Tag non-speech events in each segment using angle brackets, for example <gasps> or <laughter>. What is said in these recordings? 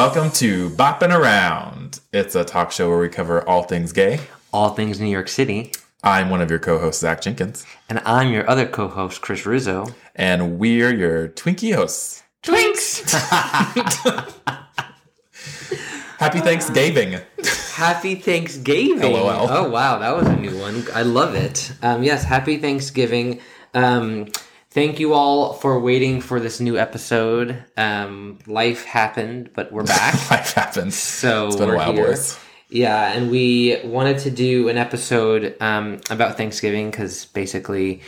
Welcome to Boppin' Around. It's a talk show where we cover all things gay. All things New York City. I'm one of your co-hosts, Zach Jenkins, And I'm your other co host, Chris Rizzo. and we're your Twinkie hosts. Twinks! <laughs> Happy Thanksgiving. happy Thanksgiving. LOL. Oh, wow. That was a new one. I love it. Um, yes, happy Thanksgiving. Um, thank you all for waiting for this new episode. Um, life happened, but we're back. <laughs> Life happens. So It's been a we're while, here. boys. Yeah, and we wanted to do an episode um, about Thanksgiving because basically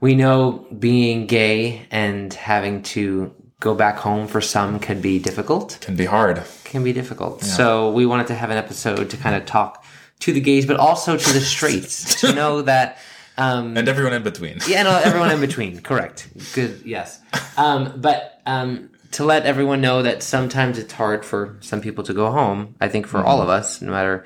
we know being gay and having to go back home for some could be difficult. Can be hard. Can be difficult. So we wanted to have an episode to kind of talk to the gays, but also to the straights to <laughs> know that. Um, And everyone in between. yeah, no, <laughs> everyone in between. Correct. Good. Yes. Um, but um, to let everyone know that sometimes it's hard for some people to go home. I think for all of us, no matter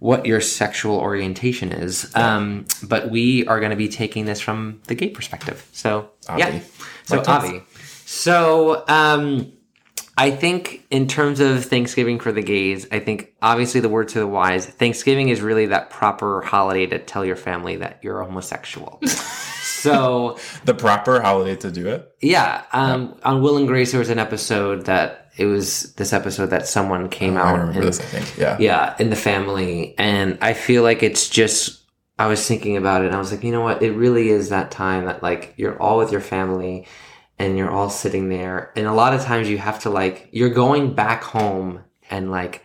what your sexual orientation is. Um, but we are going to be taking this from the gay perspective. So yeah. Avi. So Avi. So um, I think in terms of Thanksgiving for the gays, I think obviously the word to the wise, Thanksgiving is really that proper holiday to tell your family that you're homosexual. <laughs> so The proper holiday to do it. yeah, um, on Will and Grace there was an episode that it was this episode that someone came I out remember and this, I think. Yeah. yeah in the family and i feel like it's just i was thinking about it and i was like you know what it really is that time that like you're all with your family and you're all sitting there. And a lot of times you have to like you're going back home and like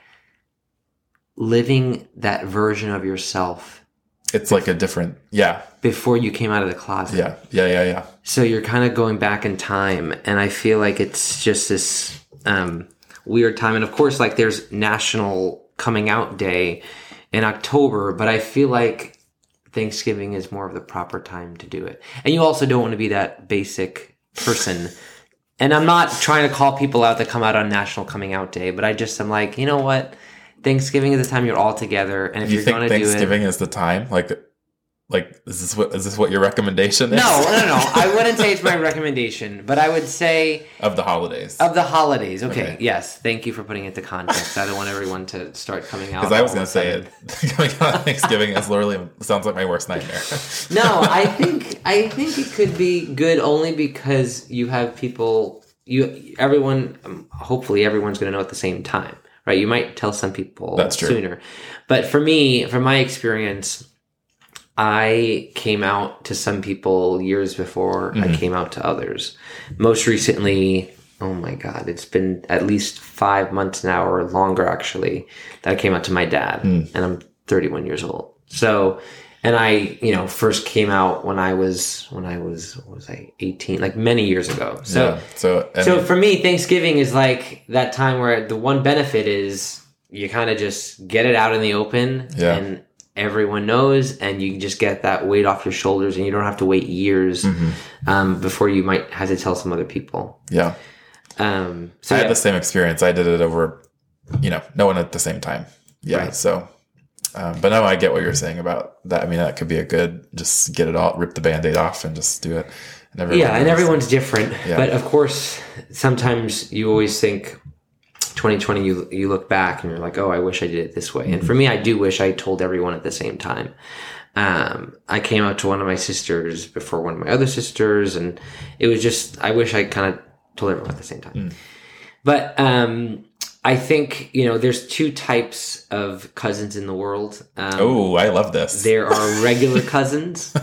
living that version of yourself It's like a different, yeah, before you came out of the closet. Yeah, yeah, yeah, yeah. so you're kind of going back in time and i feel like it's just this um, weird time. And of course like there's national coming out day in october but i feel like thanksgiving is more of the proper time to do it. And you also don't want to be that basic person and i'm not trying to call people out that come out on national coming out day but i just am like you know what thanksgiving is the time you're all together and if You you're think going to do it Thanksgiving is the time? Like, like is this what is this what your recommendation is? no no no <laughs> i wouldn't say it's my recommendation but i would say of the holidays. Of the holidays, okay. Okay. Yes, thank you for putting it to context. I don't want everyone to start coming out. Because I was going to say it. <laughs> Coming out Thanksgiving is literally <laughs> sounds like my worst nightmare. No, I think I think it could be good only because you have people. You everyone. Um, hopefully, everyone's going to know at the same time, right? You might tell some people That's true. sooner, but for me, from my experience, I came out to some people years before I mm-hmm. came out to others. Most recently, oh my god, it's been at least five months now or longer actually that I came out to my dad, hmm. and I'm 31 years old. So, and I, you know, first came out when I was when I was what was I 18, like many years ago. So. yeah. So, So for me, Thanksgiving is like that time where the one benefit is you kind of just get it out in the open Yeah. and everyone knows and you just get that weight off your shoulders and you don't have to wait years Mm-hmm. um, before you might have to tell some other people. yeah, Um, so I yeah. had the same experience. I did it over, you know, no one at the same time. Yeah. Right. So, um, but no, I get what you're saying about that. I mean, that could be a good, just get it all, rip the band aid off and just do it. And everyone yeah, and everyone's different. Yeah. But of course, sometimes you always think 2020 you you look back and you're like, "Oh, I wish I did it this way." Mm-hmm. And for me, I do wish I told everyone at the same time. Um, I came out to one of my sisters before one of my other sisters and it was just I wish I kind of told everyone at the same time. Mm. But um I think, you know, there's two types of cousins in the world. Um, Oh, I love this. there are <laughs> regular cousins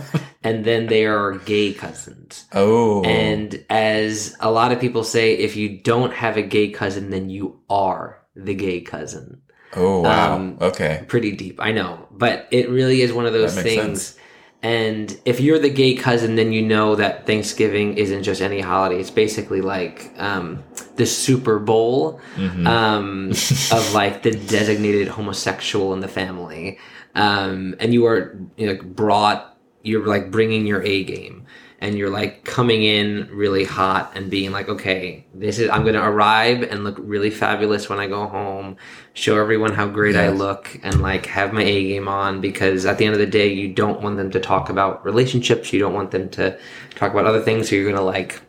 and then there are gay cousins. oh, And as a lot of people say, if you don't have a gay cousin, then you are the gay cousin. oh, wow. um, okay. Pretty deep, I know. But it really is one of those things. sense. And if you're the gay cousin, then you know that Thanksgiving isn't just any holiday. It's basically like um, the Super Bowl Mm-hmm. um, <laughs> of like the designated homosexual in the family. Um, and you are you know, like brought, you're like bringing your A game. And you're like coming in really hot and being like, okay, this is, I'm going to arrive and look really fabulous when I go home, show everyone how great I look and like have my A game on because at the end of the day, you don't want them to talk about relationships. You don't want them to talk about other things. So you're going to like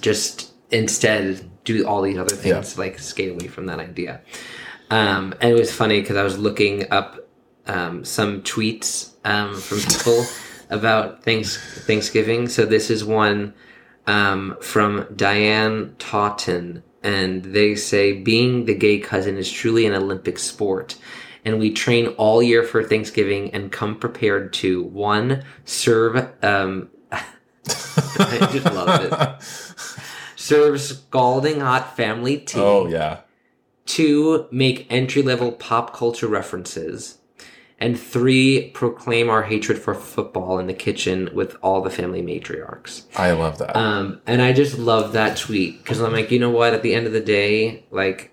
just instead do all these other things to like skate away from that idea. Um, and it was funny because I was looking up um, some tweets um, from people <laughs> about thanks Thanksgiving. So this is one um, from Diane Taunton, and they say being the gay cousin is truly an Olympic sport. And we train all year for Thanksgiving and come prepared to one serve. Um, <laughs> I just love it. <laughs> Serve scalding hot family tea. Oh yeah. Two, make entry level pop culture references. And three, proclaim our hatred for football in the kitchen with all the family matriarchs. I love that. Um, and I just love that tweet because I'm like, you know what? At the end of the day, like,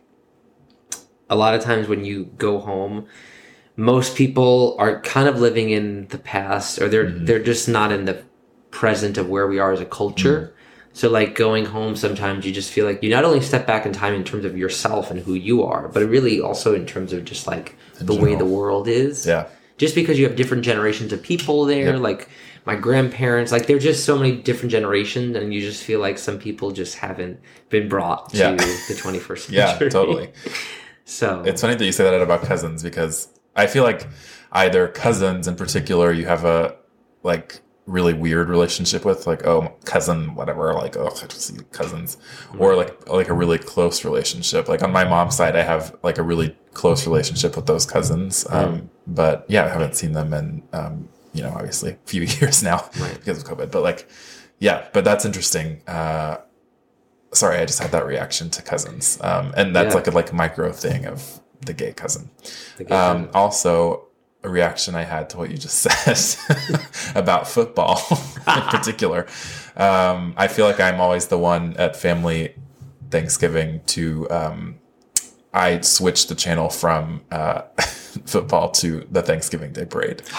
a lot of times when you go home, most people are kind of living in the past, or they're they're just not in the present of where we are as a culture. So like going home, sometimes you just feel like you not only step back in time in terms of yourself and who you are, but really also in terms of just like the way the world is yeah. just because you have different generations of people there Yep. like my grandparents like there's just so many different generations and you just feel like some people just haven't been brought to Yeah. the 21st <laughs> century. Yeah, totally. <laughs> so It's funny that you say that about cousins because I feel like either cousins in particular you have a like really weird relationship with, like oh cousin whatever, like oh I <laughs> just see cousins, or like like a really close relationship. Like on my mom's side, I have like a really close relationship with those cousins, um, but yeah, I haven't seen them in um, you know obviously a few <laughs> years now Right. because of COVID. But like yeah, but that's interesting. Uh, sorry, I just had that reaction to cousins, um, and that's Yeah. like a like micro thing of the gay cousin. the gay Um, cousin. also, a reaction I had to what you just <laughs> said <laughs> about football <laughs> in particular. Um, I feel like I'm always the one at family Thanksgiving to. Um, I switched the channel from uh, football to the Thanksgiving Day parade, <gasps>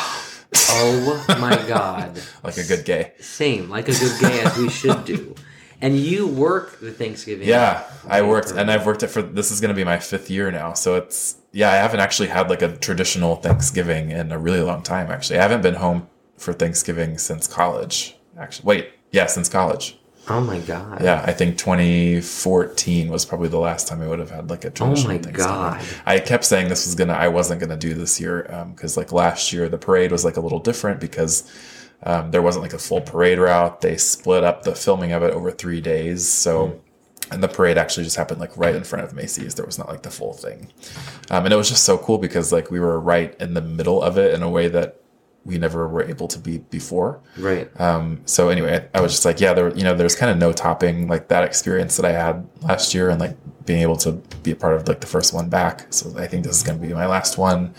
oh my god like a good gay. same like a good gay as we should do and you work the thanksgiving Yeah, I worked, parade. and I've worked it for. This is going to be my fifth year now, so it's yeah. I haven't actually had like a traditional Thanksgiving in a really long time. Actually, I haven't been home for Thanksgiving since college. Actually, wait, yeah, since college. oh my god Yeah, I think 2014 was probably the last time I would have had like a traditional Oh my Thanksgiving. God. I kept saying this was gonna, I wasn't gonna do this year because like last year the parade was like a little different because um, there wasn't like a full parade route. They split up the filming of it over three days, so. And the parade actually just happened like right in front of Macy's. There was not like the full thing, um, and it was just so cool because like we were right in the middle of it in a way that we never were able to be before. right Um, so anyway, I was just like, yeah, there, you know, there's kind of no topping like that experience that I had last year and like being able to be a part of like the first one back. So I think this is going to be my last one.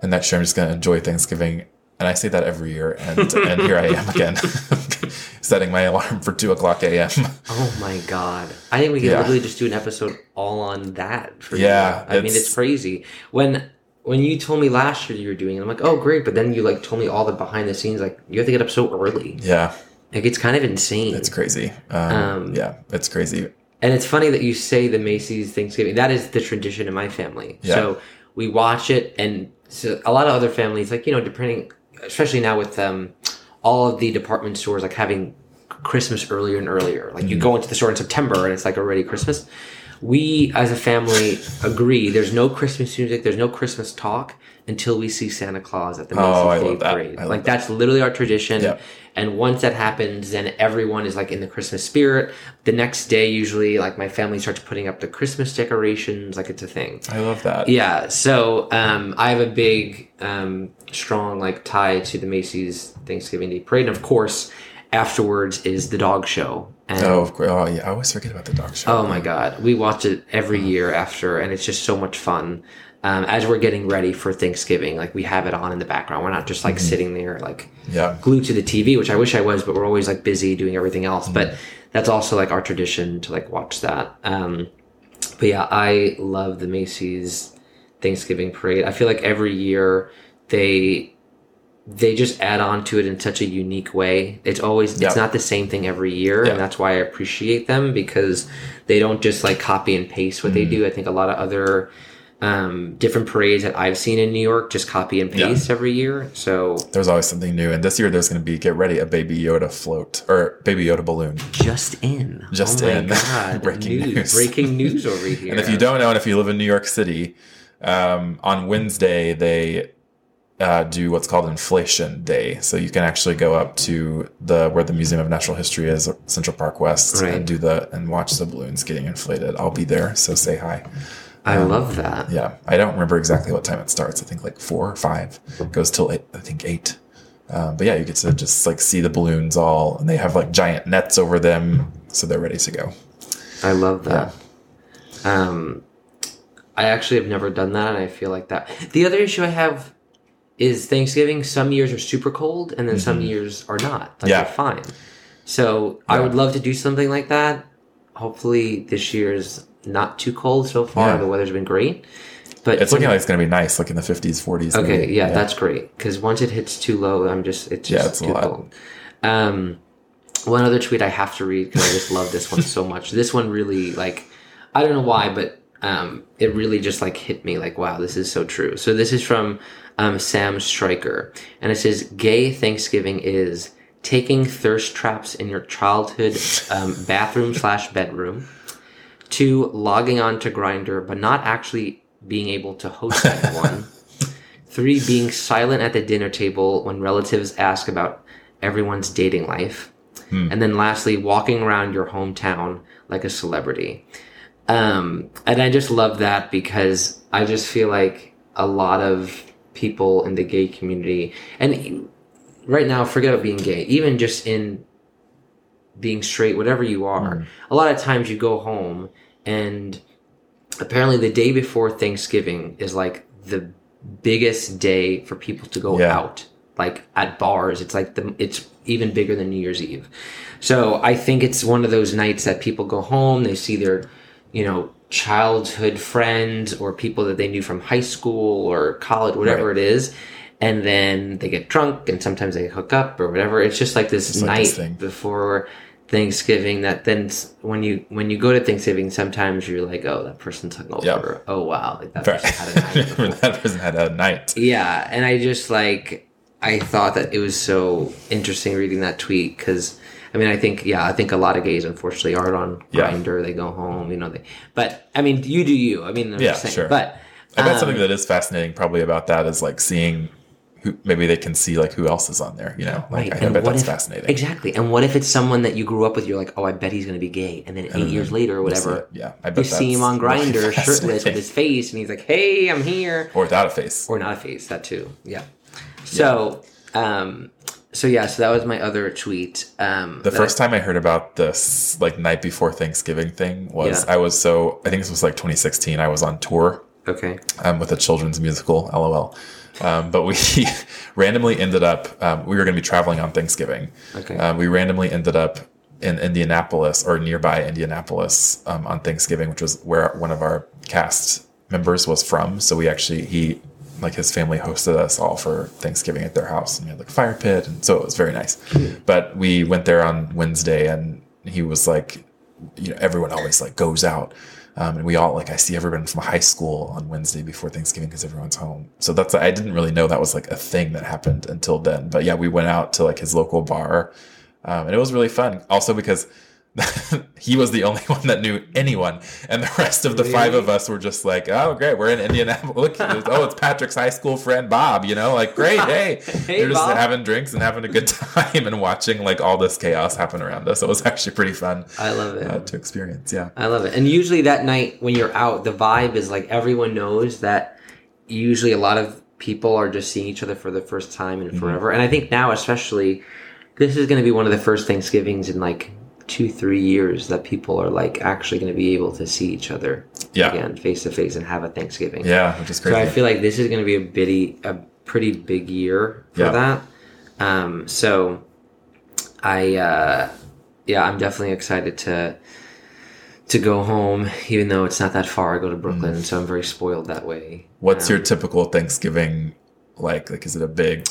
And next year I'm just going to enjoy Thanksgiving. And I say that every year. And, and here I am again, <laughs> setting my alarm for two o'clock AM. Oh my god! I think we could Yeah. literally just do an episode all on that. For Yeah. I mean it's- it's crazy. When when you told me last year you were doing it, I'm like, oh great, but then you like told me all the behind the scenes. Like you have to get up so early. yeah, Like it's kind of insane. it's crazy. Um, Um, yeah, it's crazy. And it's funny that you say the Macy's Thanksgiving. That is the tradition in my family. Yeah. So we watch it, and so a lot of other families, like you know, depending, especially now with um, all of the department stores, like having Christmas earlier and earlier. Like Mm-hmm. you go into the store in September, and it's like already Christmas. We, as a family, agree. There's no Christmas music. There's no Christmas talk until we see Santa Claus at the Macy's Oh, I Day that. Parade. Like that. that's literally our tradition. Yep. And once that happens, then everyone is like in the Christmas spirit. The next day, usually, like my family starts putting up the Christmas decorations. Like it's a thing. I love that. Yeah. So um, I have a big, um, strong like tie to the Macy's Thanksgiving Day Parade, and of course, afterwards is the dog show. And Oh, of course. Oh, yeah. I always forget about the dog show. Oh my god, we watch it every year after, and it's just so much fun. Um, as we're getting ready for Thanksgiving, like we have it on in the background. We're not just like sitting there like Yeah. glued to the TV, which I wish I was, but we're always like busy doing everything else. But that's also like our tradition to like watch that. Um, but yeah, I love the Macy's Thanksgiving parade. I feel like every year they they just add on to it in such a unique way. It's always Yeah. it's not the same thing every year, Yeah. and that's why I appreciate them because they don't just like copy and paste what they Mm-hmm. do. I think a lot of other um, different parades that I've seen in New York, just copy and Yeah. paste every year. So There's always something new, and this year there's going to be get ready a Baby Yoda float or Baby Yoda balloon. just in, Just oh my in. <laughs> God, Breaking news, news. breaking news over here. <laughs> And if you don't know, and if you live in New York City, um, on Wednesday they uh, do what's called Inflation Day. So you can actually go up to the where the Museum of Natural History is, Central Park West, Right. and do the and watch the balloons getting inflated. I'll be there, so say hi. I love that. Yeah, I don't remember exactly what time it starts. I think like four or five. It goes till eight, I think eight. Um, but yeah, you get to just like see the balloons all, and they have like giant nets over them, so they're ready to go. I love that. Um, I actually have never done that, and I feel like that. The other issue I have is Thanksgiving. Some years are super cold, and then some years are not. Like Mm-hmm. Yeah. fine. So I would love to do something like that. Hopefully, this year's not too cold so far. Yeah. The weather's been great, but It's looking like it's gonna be nice, like in the fifties, forties. Okay, yeah, that's great. Because once it hits too low, I'm just it's Yeah, just it's a too cold. Um, one other tweet I have to read because I just love this one so much. <laughs> This one really like I don't know why, but um, it really just like hit me like wow, this is so true. So this is from um, Sam Stryker, and it says, "Gay Thanksgiving is." Taking thirst traps in your childhood um, <laughs> bathroom slash bedroom, two logging on to Grindr but not actually being able to host <laughs> anyone, Three, being silent at the dinner table when relatives ask about everyone's dating life. And then lastly, walking around your hometown like a celebrity. Um, and I just love that because I just feel like a lot of people in the gay community, and right now, forget about being gay, even just in being straight, whatever you are, mm. a lot of times you go home and apparently the day before Thanksgiving is like the biggest day for people to go Yeah. out. Like at bars, it's like the it's even bigger than New Year's Eve. So I think it's one of those nights that people go home, they see their, you know, childhood friends or people that they knew from high school or college, whatever Right. it is, and then they get drunk and sometimes they hook up or whatever. It's just like this It's like night this thing. before Thanksgiving that then when you when you go to Thanksgiving, sometimes you're like, oh, that person's hungover. Yep. Oh wow, like that Right. person had a <laughs> night. that person had a night. yeah, and I just like I thought that it was so interesting reading that tweet because I mean I think yeah I think a lot of gays unfortunately aren't on Yeah. Grindr. They go home, you know. They but I mean you do you. I mean I'm Yeah, saying. sure. But I bet um, something that is fascinating probably about that is like seeing who maybe they can see like who else is on there. You know, like Right, I and bet that's if- fascinating. Exactly. And what if it's someone that you grew up with? You're like, oh, I bet he's going to be gay. And then eight years later or whatever. Yeah, I bet you see him on Grindr, <laughs> shirtless with his face, and he's like, hey, I'm here. or without a face. Or not a face, that too. Yeah. So, um, so yeah, so that was my other tweet. Um, The first time I heard about this like night before Thanksgiving thing was Yeah. I was so I think this was like 2016. I was on tour okay. um, with a children's musical, LOL. Um, but we <laughs> randomly ended up, um, we were going to be traveling on Thanksgiving. Okay. Um, we randomly ended up in Indianapolis or nearby Indianapolis um, on Thanksgiving, which was where one of our cast members was from. So we actually, he, like his family hosted us all for Thanksgiving at their house and we had like a fire pit. And so it was very nice. But we went there on Wednesday and he was like, you know, everyone always like goes out. Um, and we all like I see everyone from high school on Wednesday before Thanksgiving because everyone's home. So that's I didn't really know that was like a thing that happened until then. But yeah, we went out to like his local bar, um, and it was really fun. Also because <laughs> he was the only one that knew anyone, and the rest of the five of us were just like, "Oh, great, we're in Indianapolis. <laughs> Oh, it's Patrick's high school friend Bob. You know, like great, hey, <laughs> Hey, they're just Bob. having drinks and having a good time and watching like all this chaos happen around us. It was actually pretty fun I love it. uh, to experience. Yeah." I love it. And usually that night when you're out, the vibe is like everyone knows that usually a lot of people are just seeing each other for the first time Mm-hmm. forever. And I think now, especially, this is going to be one of the first Thanksgivings in like two, three years that people are like actually going to be able to see each other Yeah. again face to face and have a Thanksgiving. Yeah, which is crazy. So. I feel like this is going to be a bitty, a pretty big year for Yeah. that. Um, so I, uh, yeah, I'm definitely excited to to go home, even though it's not that far. I go to Brooklyn, so I'm very spoiled that way. Mm. What's Um, your typical Thanksgiving like? Like, is it a big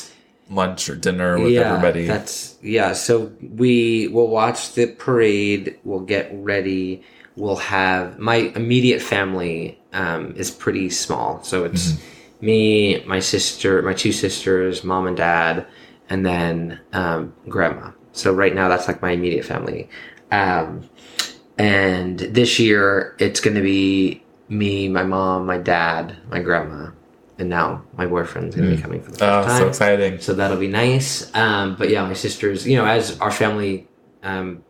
lunch or dinner with everybody? That's yeah. So we will watch the parade. We'll get ready. We'll have my immediate family um, is pretty small. So it's me, my sister, my two sisters, mom and dad, and then um, grandma. So right now that's like my immediate family. Um, and this year it's going to be me, my mom, my dad, my grandma, and now my boyfriend's going to be coming for the first Oh, time. so exciting. So that'll be nice. Um, but yeah, my sisters, you know, as our family um,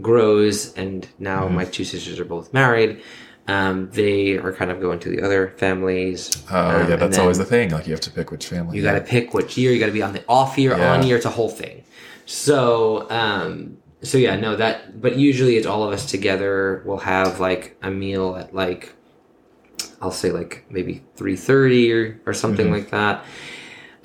grows, and now Mm-hmm. my two sisters are both married, um, they are kind of going to the other families. Oh, Um, yeah, that's always the thing. Like you have to pick which family. You got to pick which year. You got to be on the off year, Yeah. on year. It's a whole thing. So, um, so yeah, no, that. But usually, it's all of us together. We'll have like a meal at like, I'll say like maybe three thirty or or something Mm-hmm. like that.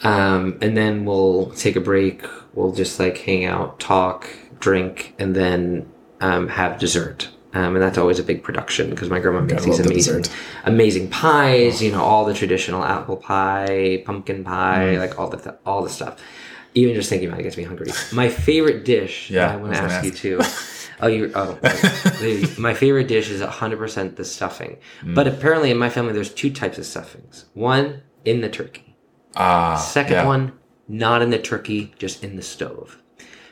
Um, and then we'll take a break. We'll just like hang out, talk, drink, and then um, have dessert. Um, and that's always a big production because my grandma makes these love the amazing, amazing pies. You know, all the traditional apple pie, pumpkin pie, Mm. like all the th- all the stuff. Even just thinking about it gets me hungry. My favorite dish. Yeah, that I want to was ask you too. <laughs> Oh, you. Oh. Maybe. <laughs> my favorite dish is 100% the stuffing. Mm. But apparently, in my family, there's two types of stuffings. One in the turkey. Ah, Second yeah. one, not in the turkey, just in the stove.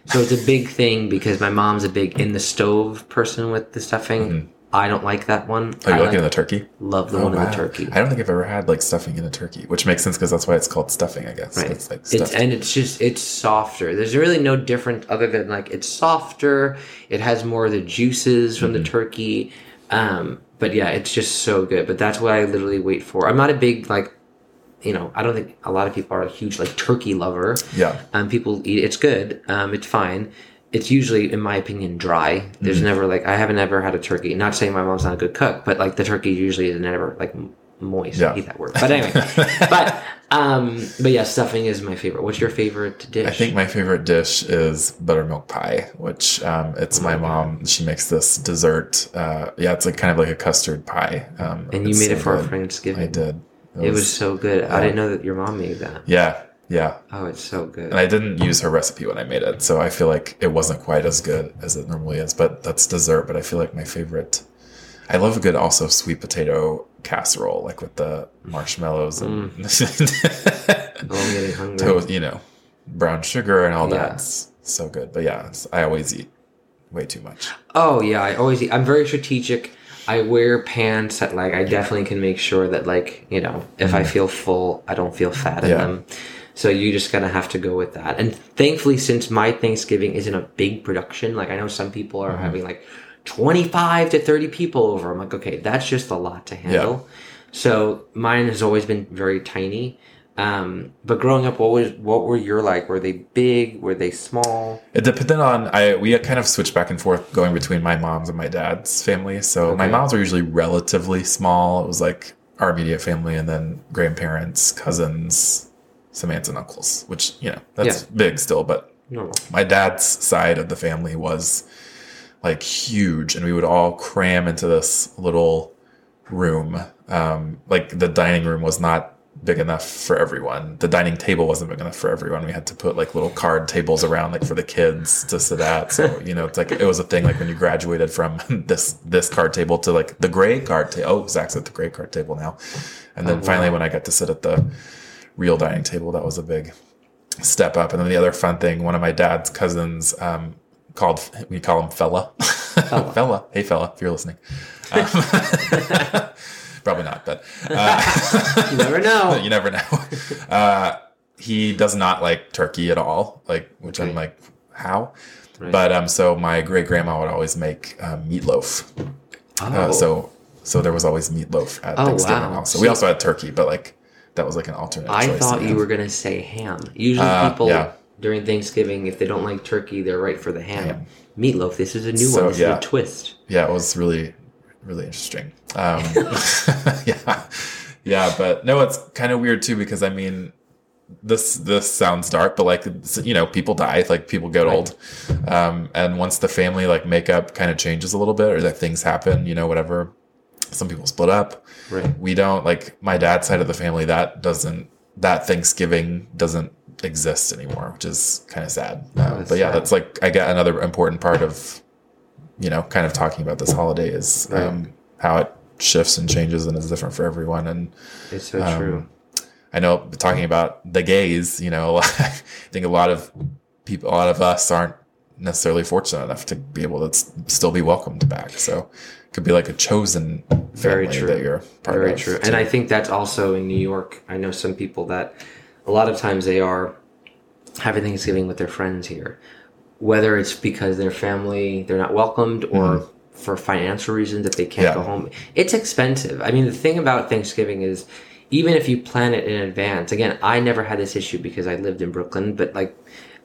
So it's a big thing because my mom's a big in the stove person with the stuffing. I don't like that one. Oh, you I like like, it in the turkey? love the Oh, one in the turkey. I don't think I've ever had like stuffing in a turkey, which makes sense because that's why it's called stuffing, I guess. Right. It's like It's, and it's just it's softer. There's really no difference other than like it's softer. It has more of the juices from Mm-hmm. the turkey. Um, but yeah, it's just so good. But that's what I literally wait for. I'm not a big like, you know, I don't think a lot of people are a huge like turkey lover. yeah. Um, people eat it. It's good. Um, it's fine. It's usually, in my opinion, dry. Mm. There's never like I haven't ever had a turkey. Not saying my mom's not a good cook, but like the turkey usually is never like moist. Yeah. I hate that word. But anyway, <laughs> but um, but yeah, stuffing is my favorite. What's your favorite dish? I think my favorite dish is buttermilk pie, which um, it's my mom. She makes this dessert. Uh, yeah, it's like kind of like a custard pie. Um, and you made so it for our. Thanksgiving. I did. It was so good. I didn't know that your mom made that. Yeah, yeah. Oh, it's so good. And I didn't use her recipe when I made it, so I feel like it wasn't quite as good as it normally is. But that's dessert. But I feel like my favorite. I love a good also sweet potato casserole, like with the marshmallows and mm. <laughs> Oh, I'm hungry. toast, you know, brown sugar and all Yeah. that. It's so good. But yeah, I always eat way too much. Oh yeah, I always eat. I'm very strategic. I wear pants that like I definitely can make sure that like you know if I mm. feel full, I don't feel fat in Yeah. them. So you just gotta have to go with that. And thankfully, since my Thanksgiving isn't a big production, like I know some people are having like 25 to 30 people over. I'm like, okay, that's just a lot to handle. So mine has always been very tiny. Um, but growing up, what was what were your like? Were they big? Were they small? It depended on I we kind of switched back and forth going between my mom's and my dad's family. So my mom's were usually relatively small. It was like our immediate family and then grandparents, cousins, some aunts and uncles, which, you know, that's Yeah. big still, but Normal. my dad's side of the family was like huge and we would all cram into this little room. Um like the dining room was not big enough for everyone. The dining table wasn't big enough for everyone. We had to put like little card tables around like for the kids to sit at. So you know it's like it was a thing like when you graduated from <laughs> this this card table to like the gray card table oh zach's at the gray card table now. And then Oh, finally when i got to sit at the real dining table that was a big step up. And then the other fun thing, one of my dad's cousins um, called, we call him fella. fella. <laughs> Hey, fella, if you're listening. Um, <laughs> probably not, but uh, You never know. <laughs> you never know. Uh, he does not like turkey at all, like, which I'm like, how? Right. But um, so my great grandma would always make um, meatloaf. oh, Uh, so so there was always meatloaf at Oh, Thanksgiving wow. also. We also had turkey, but like that was like an alternate I thought you have. were gonna say ham. Usually, Uh, people yeah. during Thanksgiving, if they don't like turkey, they're right for the ham. Ham. Meatloaf. This is a new So, one. This yeah. is a twist. yeah, it was really, really interesting. Um, <laughs> <laughs> yeah, yeah, but no, it's kind of weird too because I mean, this this sounds dark, but like you know, people die, like people get old, um, and once the family like makeup kind of changes a little bit, or that things happen, you know, whatever. Some people split up. Right. We don't like my dad's side of the family. That doesn't that Thanksgiving doesn't exist anymore, which is kind of sad. Um, Oh, that's but yeah, sad. that's like I get another important part of you know, kind of talking about this holiday is Right. um, how it shifts and changes and is different for everyone. And It's so Um, true. I know talking about the gays, you know, <laughs> I think a lot of people, a lot of us aren't necessarily fortunate enough to be able to still be welcomed back. So could be like a chosen Very true. that you're part Very of. true. too. And I think that's also in New York. I know some people that a lot of times they are having Thanksgiving with their friends here, whether it's because their family they're not welcomed or mm-hmm. for financial reasons that they can't. Yeah. go home. It's expensive. I mean, the thing about Thanksgiving is even if you plan it in advance. Again, I never had this issue because I lived in Brooklyn, but like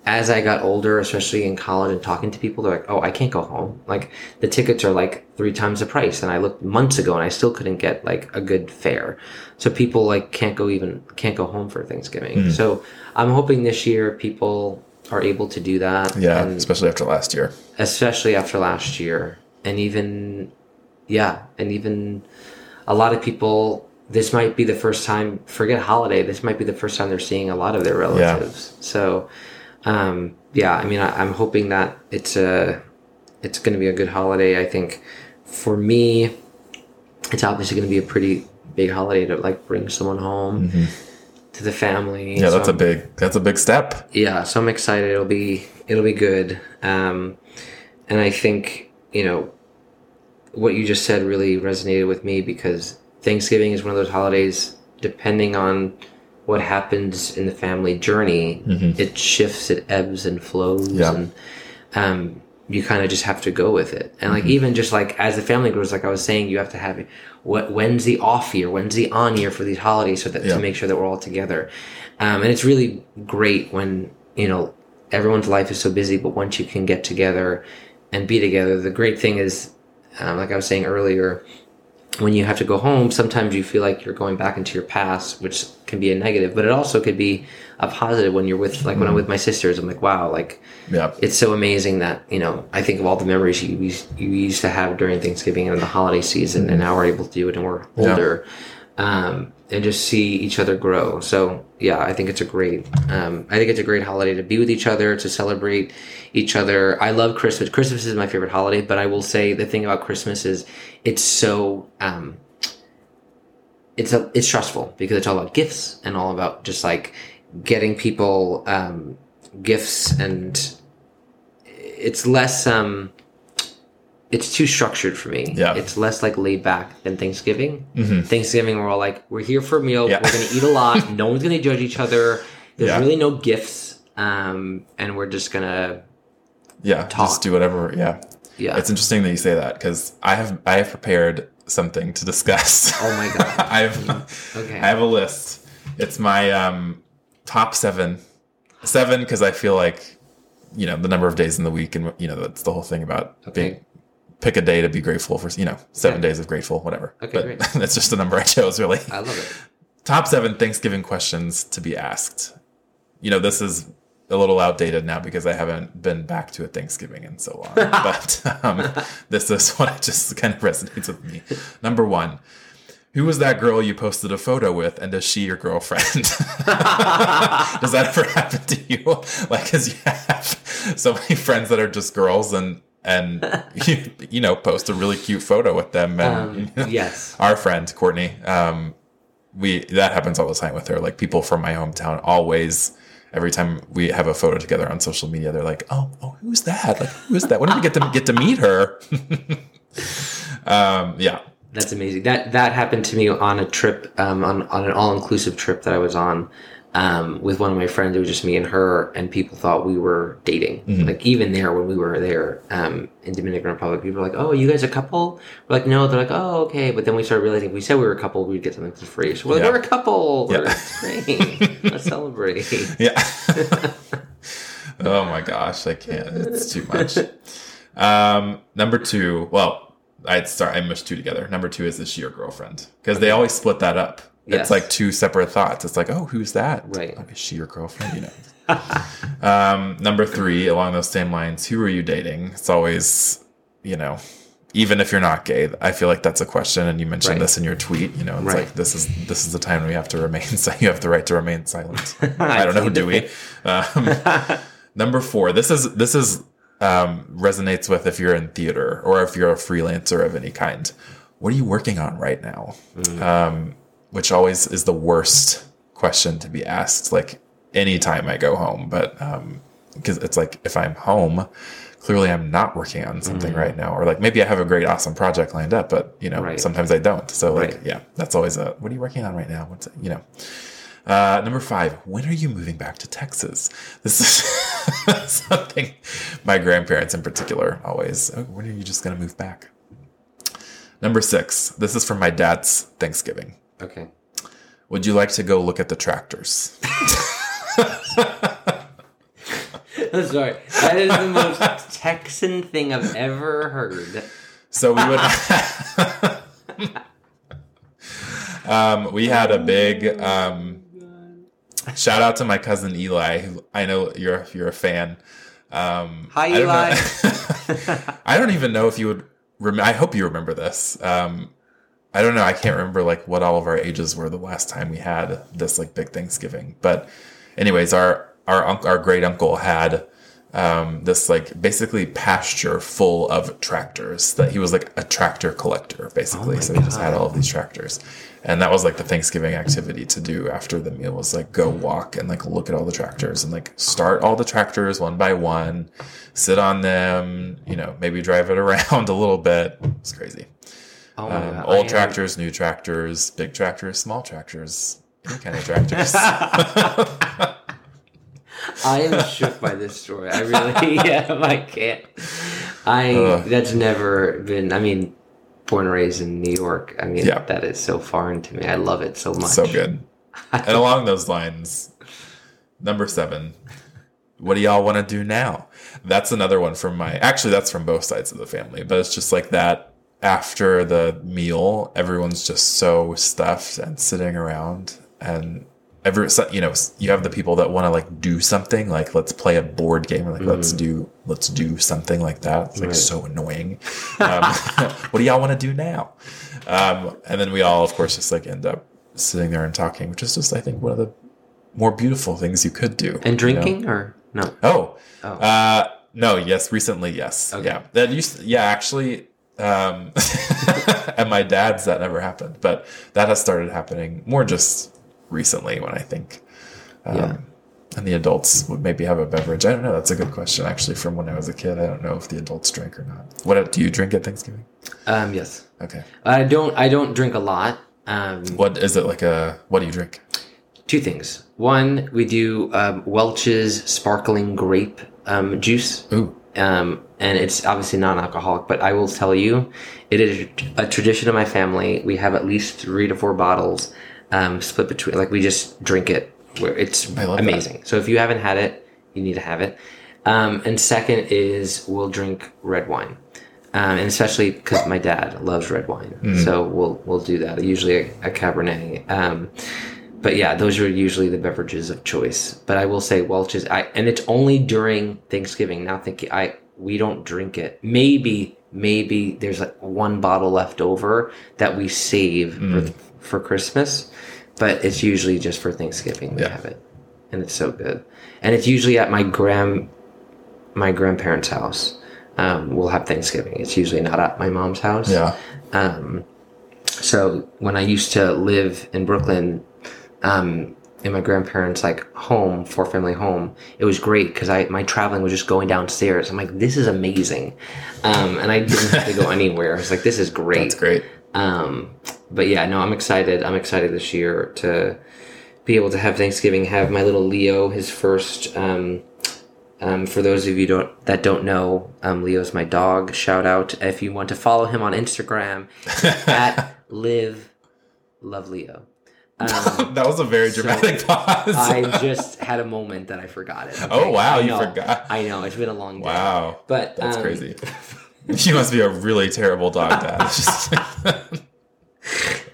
as I got older, especially in college and talking to people, they're like, "Oh, I can't go home. Like the tickets are like three times the price." And I looked months ago, and I still couldn't get like a good fare. So people like can't go even can't go home for Thanksgiving. Hmm. So I'm hoping this year people are able to do that. yeah, and especially after last year. especially after last year, and even yeah, and even a lot of people. This might be the first time. Forget holiday. This might be the first time they're seeing a lot of their relatives. So um, yeah, I mean, I, I'm hoping that it's a it's going to be a good holiday. I think for me, it's obviously going to be a pretty big holiday to like bring someone home to the family. Mm-hmm. Yeah, So that's a I'm- big that's a big step. yeah. So I'm excited. It'll be it'll be good. Um, and I think you know what you just said really resonated with me because Thanksgiving is one of those holidays. Depending on what happens in the family journey, it shifts, it ebbs and flows, Mm-hmm. Yeah. and um, you kind of just have to go with it. And Mm-hmm. like even just like as the family grows, like I was saying, you have to have what when's the off year, when's the on year for these holidays, so that Yeah. to make sure that we're all together. Um, and it's really great when you know everyone's life is so busy, but once you can get together and be together, the great thing is, um, like I was saying earlier, when you have to go home, sometimes you feel like you're going back into your past, which can be a negative, but it also could be a positive when you're with, like when I'm with my sisters, I'm like, wow, like Yeah. it's so amazing that, you know, I think of all the memories you, used- you used to have during Thanksgiving and the holiday season, and now we're able to do it and we're Yeah. older. Um, and just see each other grow. So yeah, I think it's a great, um, I think it's a great holiday to be with each other, to celebrate each other. I love Christmas. Christmas is my favorite holiday, but I will say the thing about Christmas is it's so, um, it's a, it's stressful because it's all about gifts and all about just like getting people, um, gifts and it's less, um, it's too structured for me. Yeah. It's less like laid back than Thanksgiving. Thanksgiving, we're all like, we're here for a meal. Yeah. We're going to eat a lot. <laughs> no one's going to judge each other. There's Yeah. really no gifts. Um, and we're just going to, Yeah. Talk. Just do whatever. Yeah. yeah. It's interesting that you say that because I have I have prepared something to discuss. <laughs> oh my God. <laughs> I have Okay. I have a list. It's my um, top seven, seven because I feel like you know the number of days in the week, and you know that's the whole thing about Okay. being pick a day to be grateful for. You know, seven Okay. days of grateful, whatever. Okay, but great. <laughs> that's just the number I chose. Really, I love it. top seven Thanksgiving questions to be asked. You know, this is a little outdated now because I haven't been back to a Thanksgiving in so long. <laughs> but um, this is <laughs> what it just kind of resonates with me. Number one, who was that girl you posted a photo with, and is she your girlfriend? Does that ever happen to you? Like, because you have so many friends that are just girls, and and you, <laughs> you know post a really cute photo with them, and Um, <laughs> yes. our friend Courtney, um, we that happens all the time with her. Like people from my hometown always. Every time we have a photo together on social media, they're like, "Oh, oh, who's that? Like, who is that? When did we get to get to meet her?" <laughs> um, yeah, That's amazing. That that happened to me on a trip, um, on on an all inclusive trip that I was on, um, with one of my friends. It was just me and her, and people thought we were dating. Like even there, when we were there, um, in Dominican Republic, people were like, "Oh, you guys a couple?" We're like, "No." They're like, "Oh, okay." But then we started realizing if we said we were a couple, we'd get something for free. So we're like, Yeah. "We're a couple. Yeah. Great. Let's celebrate." <laughs> yeah. <laughs> oh my gosh, I can't. It's too much. Um, number two. Well, I'd start. I mushed two together. Number two is is she your girlfriend? Because they always split that up. Yes. It's like two separate thoughts. It's like, oh, who's that? Right. Oh, is she your girlfriend? You know. <laughs> um, number three, along those same lines, who are you dating? It's always, you know, even if you're not gay, I feel like that's a question. And you mentioned Right. this in your tweet. You know, it's Right. like this is this is the time we have to remain. <laughs> So you have the right to remain silent. <laughs> I don't know. Do we? Um, number four. This is this is um, resonates with if you're in theater or if you're a freelancer of any kind. what are you working on right now? Um, which always is the worst question to be asked, like anytime I go home. But because it's like if I'm home, clearly I'm not working on something right now, or like maybe I have a great, awesome project lined up, but you know, Right. sometimes I don't. So like, Right. yeah, that's always a what are you working on right now? What's it, you know? Uh, number five, when are you moving back to Texas? This is <laughs> something my grandparents in particular always, oh, when are you just going to move back? Number six, this is from my dad's Thanksgiving. Okay. Would you like to go look at the tractors? <laughs> I'm sorry. That is the most Texan thing I've ever heard. So we would. <laughs> um, we had a big um, shout out to my cousin Eli. Who I know you're you're a fan. Um, Hi, I don't know- Eli. <laughs> I don't even know if you would. Rem- I hope you remember this. Um, I don't know. I can't remember like what all of our ages were the last time we had this like big Thanksgiving. But, anyways, our our uncle, our great uncle had um, this like basically pasture full of tractors that he was like a tractor collector basically. so he just had all of these tractors, and that was like the Thanksgiving activity to do after the meal was like go walk and like look at all the tractors and like start all the tractors one by one, sit on them, you know, maybe drive it <laughs> around a little bit. It's crazy. Oh my Um, God. I old am- tractors, new tractors, big tractors, small tractors, any kind of tractors. <laughs> I am shook by this story. I really <laughs> am. I can't. I Ugh. that's never been. I mean, born and raised in New York. I mean, Yeah. that is so foreign to me. I love it so much. so good. <laughs> And along those lines, number seven, what do y'all want to do now? That's another one from my. Actually, that's from both sides of the family, but it's just like that. After the meal, everyone's just so stuffed and sitting around, and every you know you have the people that want to like do something, like let's play a board game, or like let's do let's do something like that. It's like Right. so annoying. <laughs> Um, <laughs> what do y'all want to do now? Um, and then we all, of course, just like end up sitting there and talking, which is just, I think, one of the more beautiful things you could do. And you know? drinking or no? Oh, Oh. Uh, no, yes, recently, yes, Okay. yeah. That used, yeah, actually, um, <laughs> at my dad's that never happened, but that has started happening more just recently when I think, um, Yeah. and the adults would maybe have a beverage. I don't know. That's a good question, actually. From when I was a kid, I don't know if the adults drink or not. What do you drink at Thanksgiving? Um, yes. Okay, I don't. I don't drink a lot. Um, what is it like? A what do you drink? two things. One, we do um, Welch's sparkling grape um, juice. Ooh, um, and it's obviously non-alcoholic. But I will tell you, it is a tradition of my family. We have at least three to four bottles um, split between. Like we just drink it. Where it's love that. amazing. So if you haven't had it, you need to have it. Um, and second is we'll drink red wine. Um, and especially because my dad loves red wine, Mm. so we'll we'll do that. Usually a, a Cabernet, um, but yeah, those are usually the beverages of choice. But I will say Welch's, I and it's only during Thanksgiving. Now thinking, I we don't drink it. Maybe maybe there's like one bottle left over that we save Mm. for, for Christmas, but it's usually just for Thanksgiving we Yeah. have it, and it's so good. And it's usually at my grand my grandparents' house. Um, we'll have Thanksgiving. It's usually not at my mom's house. yeah, Um, so when I used to live in Brooklyn, um, in my grandparents' like home, four family home, it was great because I my traveling was just going downstairs. I'm like, this is amazing, um, and I didn't have to go <laughs> anywhere. I was like, this is great. that's great. Um, but yeah, no, I'm excited. I'm excited this year to be able to have Thanksgiving, have my little Leo, his first. Um, um, for those of you don't that don't know, um, Leo's my dog. Shout out if you want to follow him on Instagram <laughs> at live love Leo. Um, <laughs> that was a very dramatic pause. I just had a moment that I forgot it. Oh, wow, you forgot. I know it's been a long day. wow, but that's um, crazy. <laughs> you must be a really terrible dog dad. <laughs>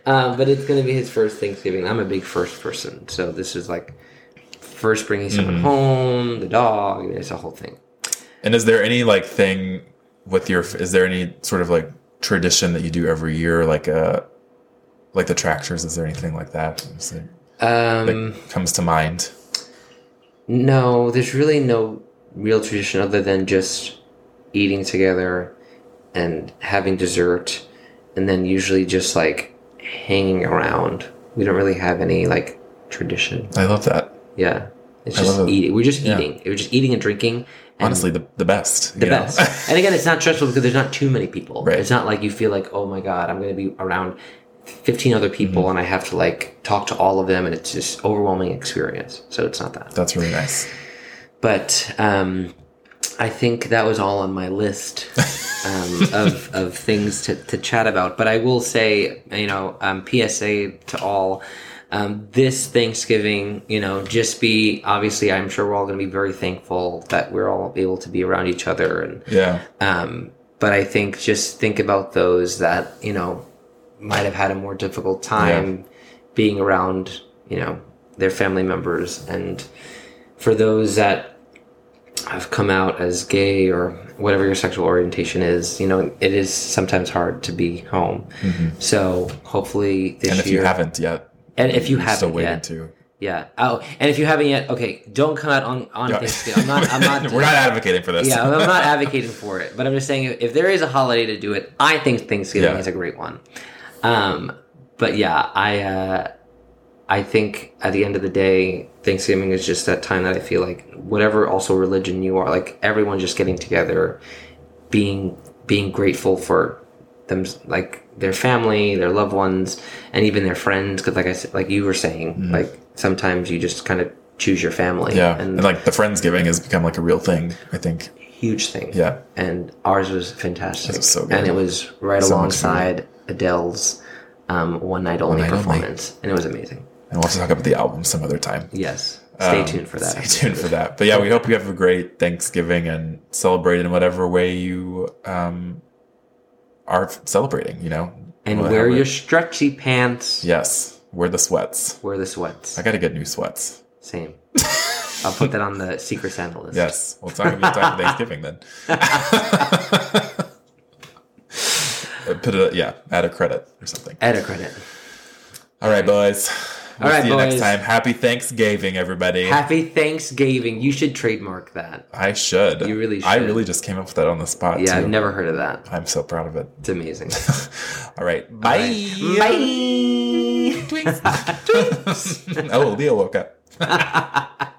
Um, but it's going to be his first Thanksgiving. I'm a big first person, so this is like first bringing someone Mm-hmm. home, the dog. It's a whole thing. and is there any like thing with your? Is there any sort of like tradition that you do every year, like a like the tractors? Is there anything like that there- Um, that comes to mind? no, there's really no real tradition other than just eating together and having dessert and then usually just like hanging around. We don't really have any like tradition. I love that. Yeah, it's just eating. We're just Yeah. eating. We're just eating and drinking. And Honestly, the, the best. the best. and again, it's not stressful because there's not too many people. Right. It's not like you feel like, oh my god, I'm going to be around 15 other people Mm-hmm. and I have to like talk to all of them, and it's just overwhelming experience. So it's not that. That's really nice. But um, I think that was all on my list um, <laughs> of of things to, to chat about. But I will say, you know, um, PSA to all. Um, this Thanksgiving, you know, just be obviously. I'm sure we're all going to be very thankful that we're all able to be around each other and Yeah. um, but I think just think about those that you know might have had a more difficult time being around you know their family members, and for those that have come out as gay or whatever your sexual orientation is, you know it is sometimes hard to be home. So hopefully this Mm-hmm. And if year, you haven't yet, and if you you're still haven't waiting yet, to. yeah. Oh, and if you haven't yet, okay, don't come out on on Yeah. Thanksgiving. I'm not. I'm not. <laughs> We're not advocating for this. Yeah, I'm not <laughs> advocating for it, but I'm just saying if, if there is a holiday to do it, I think Thanksgiving Yeah. is a great one. Um, but yeah, I uh, I think at the end of the day, Thanksgiving is just that time that I feel like whatever also religion you are, like everyone just getting together, being being grateful for them, like their family, their loved ones, and even their friends. Because like I said, like you were saying, like sometimes you just kind of choose your family. Yeah. and, And, like the Friendsgiving has become like a real thing, I think. huge thing. Yeah. and ours was fantastic. It was so good. And it was right So alongside Adele's um, one night only Night Only. performance, and it was amazing. And we'll have to talk about the album some other time. Yes, stay Um, tuned for that. Stay tuned for that. But yeah, we hope you have a great Thanksgiving and celebrate in whatever way you um, are celebrating, you know? And Whatever. wear your stretchy pants. Yes. Wear the sweats. Wear the sweats. I got to get new sweats. Same. I'll put that on the Secret Santa list. Yes. We'll talk about <laughs> Thanksgiving then. <laughs> Yeah, add a credit or something. Add a credit. All right, boys. We'll All right, see you next time. Happy Thanksgiving, everybody. Happy Thanksgiving. You should trademark that. I should. You really I really just came up with that on the spot. Yeah, too. I've never heard of that. I'm so proud of it. It's amazing. <laughs> All right. Bye. Bye. Twinks. Twinks. <laughs> <laughs> oh, Leo woke up.